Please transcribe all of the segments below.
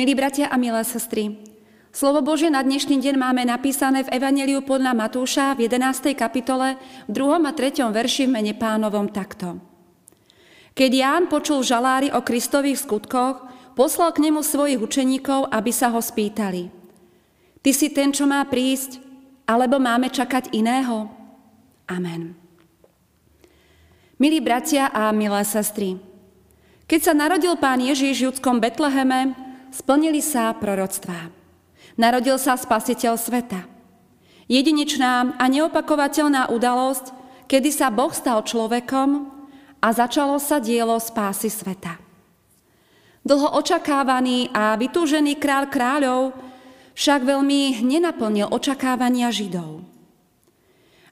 Milí bratia a milé sestry, slovo Bože na dnešný deň máme napísané v Evangeliu podľa Matúša v 11. kapitole v 2. a 3. verši v mene pánovom takto. Keď Ján počul žalári o Kristových skutkoch, poslal k nemu svojich učeníkov, aby sa ho spýtali. Ty si ten, čo má prísť, alebo máme čakať iného? Amen. Milí bratia a milé sestry, keď sa narodil pán Ježíš v judskom Betleheme, splnili sa proroctvá. Narodil sa spasiteľ sveta. Jedinečná a neopakovateľná udalosť, kedy sa Boh stal človekom a začalo sa dielo spásy sveta. Dlho očakávaný a vytúžený král kráľov však veľmi nenaplnil očakávania Židov.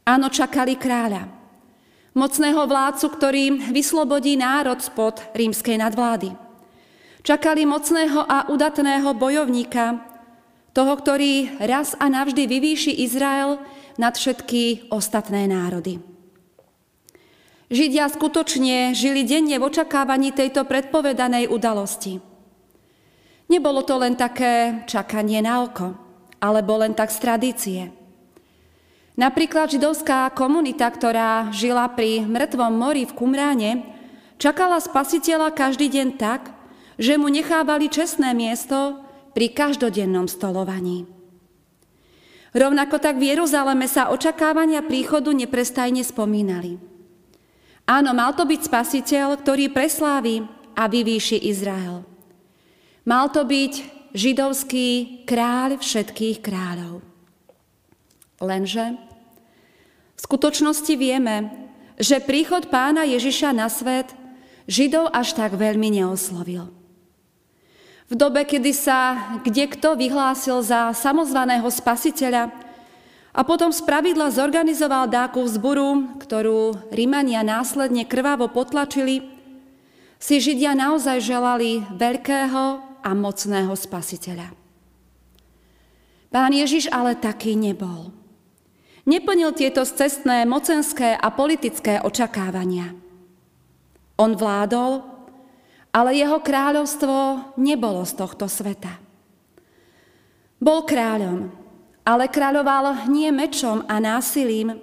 Áno, čakali kráľa, mocného vládcu, ktorý vyslobodí národ spod rímskej nadvlády. Čakali mocného a udatného bojovníka, toho, ktorý raz a navždy vyvýši Izrael nad všetky ostatné národy. Židia skutočne žili denne v očakávaní tejto predpovedanej udalosti. Nebolo to len také čakanie na oko, alebo len tak z tradície. Napríklad židovská komunita, ktorá žila pri mŕtvom mori v Kumráne, čakala spasiteľa každý deň tak, že mu nechávali čestné miesto pri každodennom stolovaní. Rovnako tak v Jeruzaleme sa očakávania príchodu neprestajne spomínali. Áno, mal to byť spasiteľ, ktorý preslávi a vyvýši Izrael. Mal to byť židovský kráľ všetkých kráľov. Lenže v skutočnosti vieme, že príchod pána Ježiša na svet Židov až tak veľmi neoslovil. V dobe, kedy sa kde kto vyhlásil za samozvaného spasiteľa a potom spravidla zorganizoval dáku vzburu, ktorú Rímania následne krvavo potlačili, si Židia naozaj želali veľkého a mocného spasiteľa. Pán Ježiš ale taký nebol. Neplnil tieto cestné, mocenské a politické očakávania. On vládol ale jeho kráľovstvo nebolo z tohto sveta. Bol kráľom, ale kráľoval nie mečom a násilím,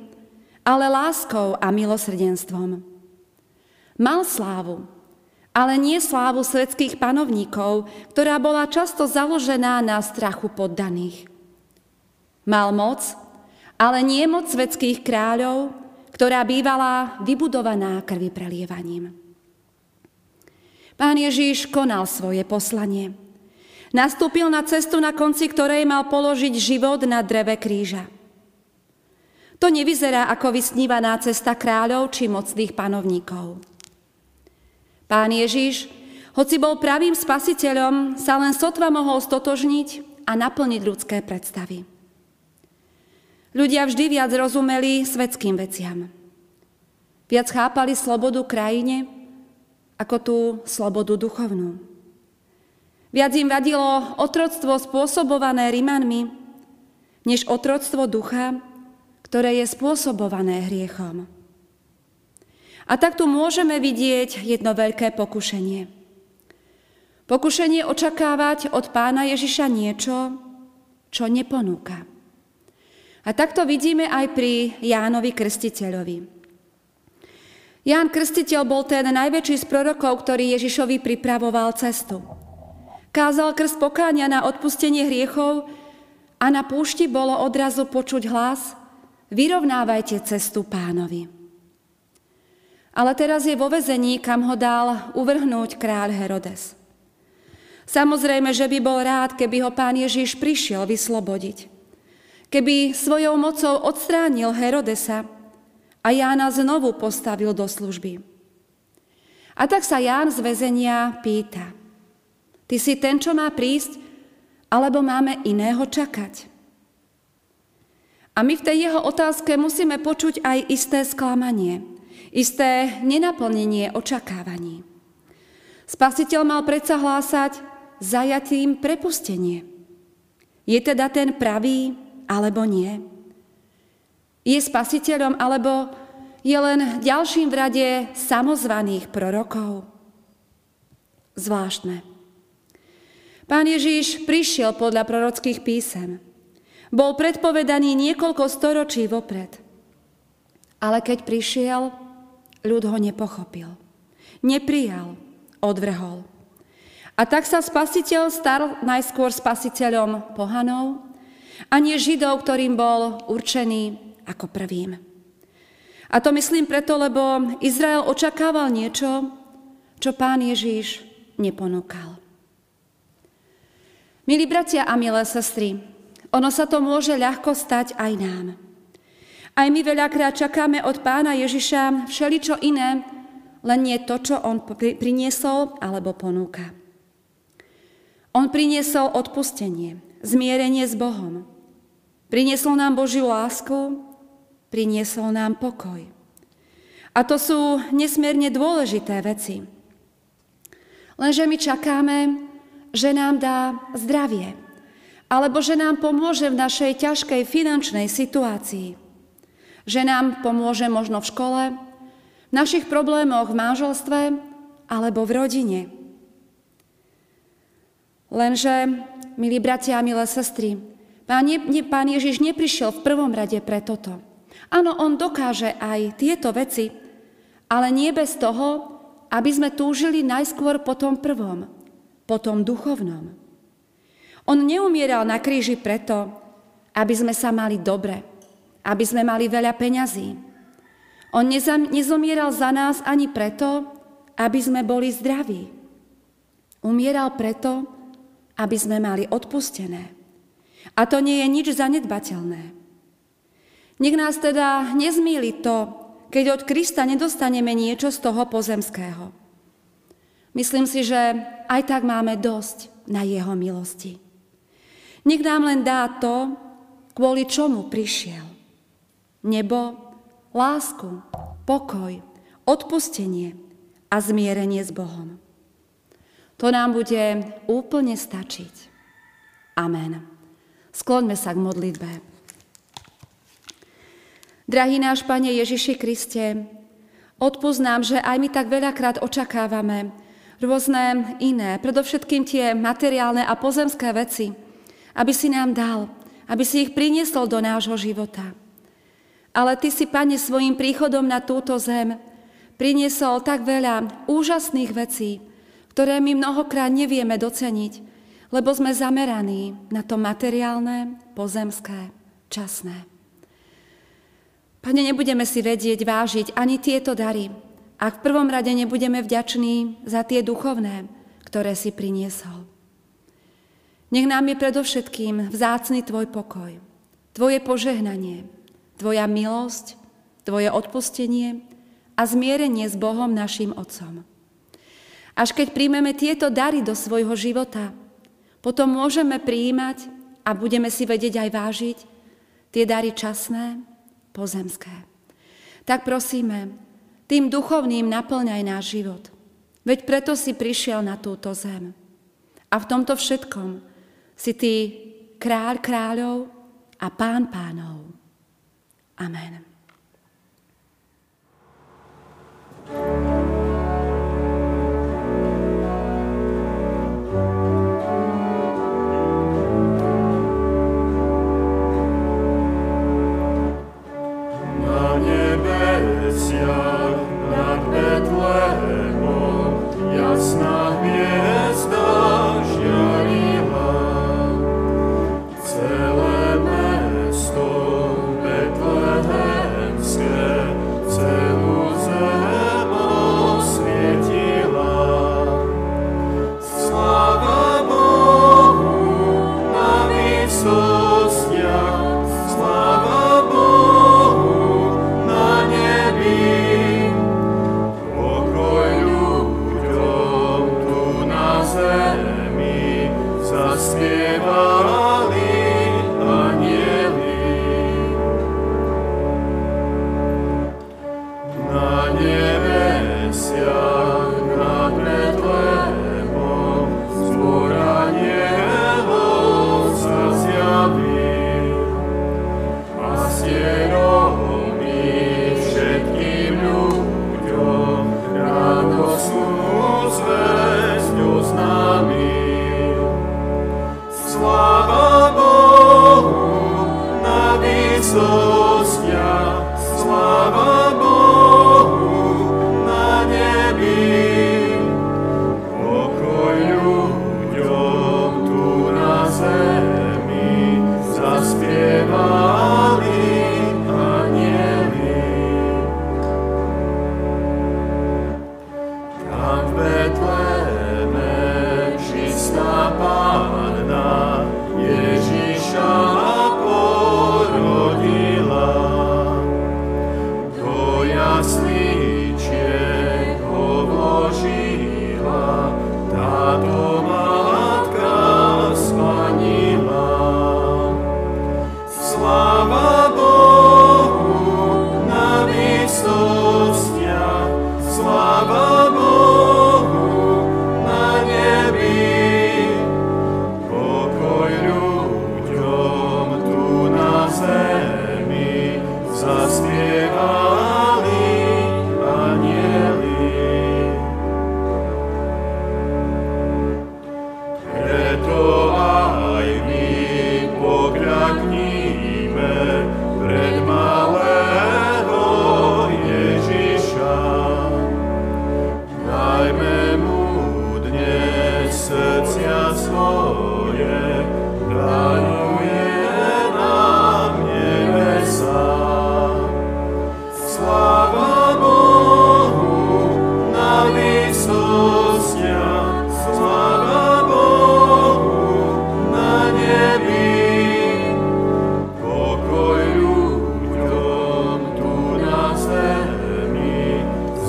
ale láskou a milosrdenstvom. Mal slávu, ale nie slávu svetských panovníkov, ktorá bola často založená na strachu poddaných. Mal moc, ale nie moc svetských kráľov, ktorá bývala vybudovaná krvi prelievaním. Pán Ježíš konal svoje poslanie. Nastúpil na cestu, na konci ktorej mal položiť život na dreve kríža. To nevyzerá ako vysnívaná cesta kráľov či mocných panovníkov. Pán Ježíš, hoci bol pravým spasiteľom, sa len sotva mohol stotožniť a naplniť ľudské predstavy. Ľudia vždy viac rozumeli svetským veciam. Viac chápali slobodu krajine ako tú slobodu duchovnú. Viac im vadilo otroctvo spôsobované Rimanmi, než otroctvo ducha, ktoré je spôsobované hriechom. A tak tu môžeme vidieť jedno veľké pokušenie. Pokušenie očakávať od pána Ježiša niečo, čo neponúka. A takto vidíme aj pri Jánovi Krstiteľovi. Ján Krstiteľ bol ten najväčší z prorokov, ktorý Ježišovi pripravoval cestu. Kázal krst pokáňa na odpustenie hriechov a na púšti bolo odrazu počuť hlas Vyrovnávajte cestu pánovi. Ale teraz je vo vezení, kam ho dal uvrhnúť kráľ Herodes. Samozrejme, že by bol rád, keby ho pán Ježiš prišiel vyslobodiť. Keby svojou mocou odstránil Herodesa, a Jána znovu postavil do služby. A tak sa Ján z väzenia pýta, ty si ten, čo má prísť, alebo máme iného čakať? A my v tej jeho otázke musíme počuť aj isté sklamanie, isté nenaplnenie očakávaní. Spasiteľ mal predsa hlásať zajatým prepustenie. Je teda ten pravý alebo nie? Je spasiteľom alebo je len ďalším v rade samozvaných prorokov? Zvláštne. Pán Ježíš prišiel podľa prorockých písem. Bol predpovedaný niekoľko storočí vopred. Ale keď prišiel, ľud ho nepochopil. Neprijal, odvrhol. A tak sa spasiteľ stal najskôr spasiteľom pohanov a nie Židov, ktorým bol určený ako prvým. A to myslím preto, lebo Izrael očakával niečo, čo pán Ježíš neponúkal. Milí bratia a milé sestry, ono sa to môže ľahko stať aj nám. Aj my veľakrát čakáme od pána Ježiša všeličo iné, len nie to, čo on priniesol alebo ponúka. On priniesol odpustenie, zmierenie s Bohom. Priniesol nám Božiu lásku, priniesol nám pokoj. A to sú nesmierne dôležité veci. Lenže my čakáme, že nám dá zdravie, alebo že nám pomôže v našej ťažkej finančnej situácii, že nám pomôže možno v škole, v našich problémoch v manželstve alebo v rodine. Lenže, milí bratia a milé sestry, pán, ne, pán Ježiš neprišiel v prvom rade pre toto. Áno, on dokáže aj tieto veci, ale nie bez toho, aby sme túžili najskôr po tom prvom, po tom duchovnom. On neumieral na kríži preto, aby sme sa mali dobre, aby sme mali veľa peňazí. On nezomieral za nás ani preto, aby sme boli zdraví. Umieral preto, aby sme mali odpustené. A to nie je nič zanedbateľné. Nech nás teda nezmýli to, keď od Krista nedostaneme niečo z toho pozemského. Myslím si, že aj tak máme dosť na jeho milosti. Nech nám len dá to, kvôli čomu prišiel. Nebo, lásku, pokoj, odpustenie a zmierenie s Bohom. To nám bude úplne stačiť. Amen. Skloňme sa k modlitbe. Drahý náš Pane Ježiši Kriste, odpoznám, že aj my tak veľakrát očakávame, rôzne iné, predovšetkým tie materiálne a pozemské veci, aby si nám dal, aby si ich priniesol do nášho života. Ale Ty si, Pane, svojim príchodom na túto zem priniesol tak veľa úžasných vecí, ktoré my mnohokrát nevieme doceniť, lebo sme zameraní na to materiálne, pozemské, časné. Pane, nebudeme si vedieť vážiť ani tieto dary, ak v prvom rade nebudeme vďační za tie duchovné, ktoré si priniesol. Nech nám je predovšetkým vzácný Tvoj pokoj, Tvoje požehnanie, Tvoja milosť, Tvoje odpustenie a zmierenie s Bohom našim Otcom. Až keď príjmeme tieto dary do svojho života, potom môžeme prijímať a budeme si vedieť aj vážiť tie dary časné, pozemské. Tak prosíme, tým duchovným naplňaj náš život. Veď preto si prišiel na túto zem. A v tomto všetkom si ty kráľ kráľov a pán pánov. Amen. thank you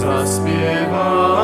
ľuďom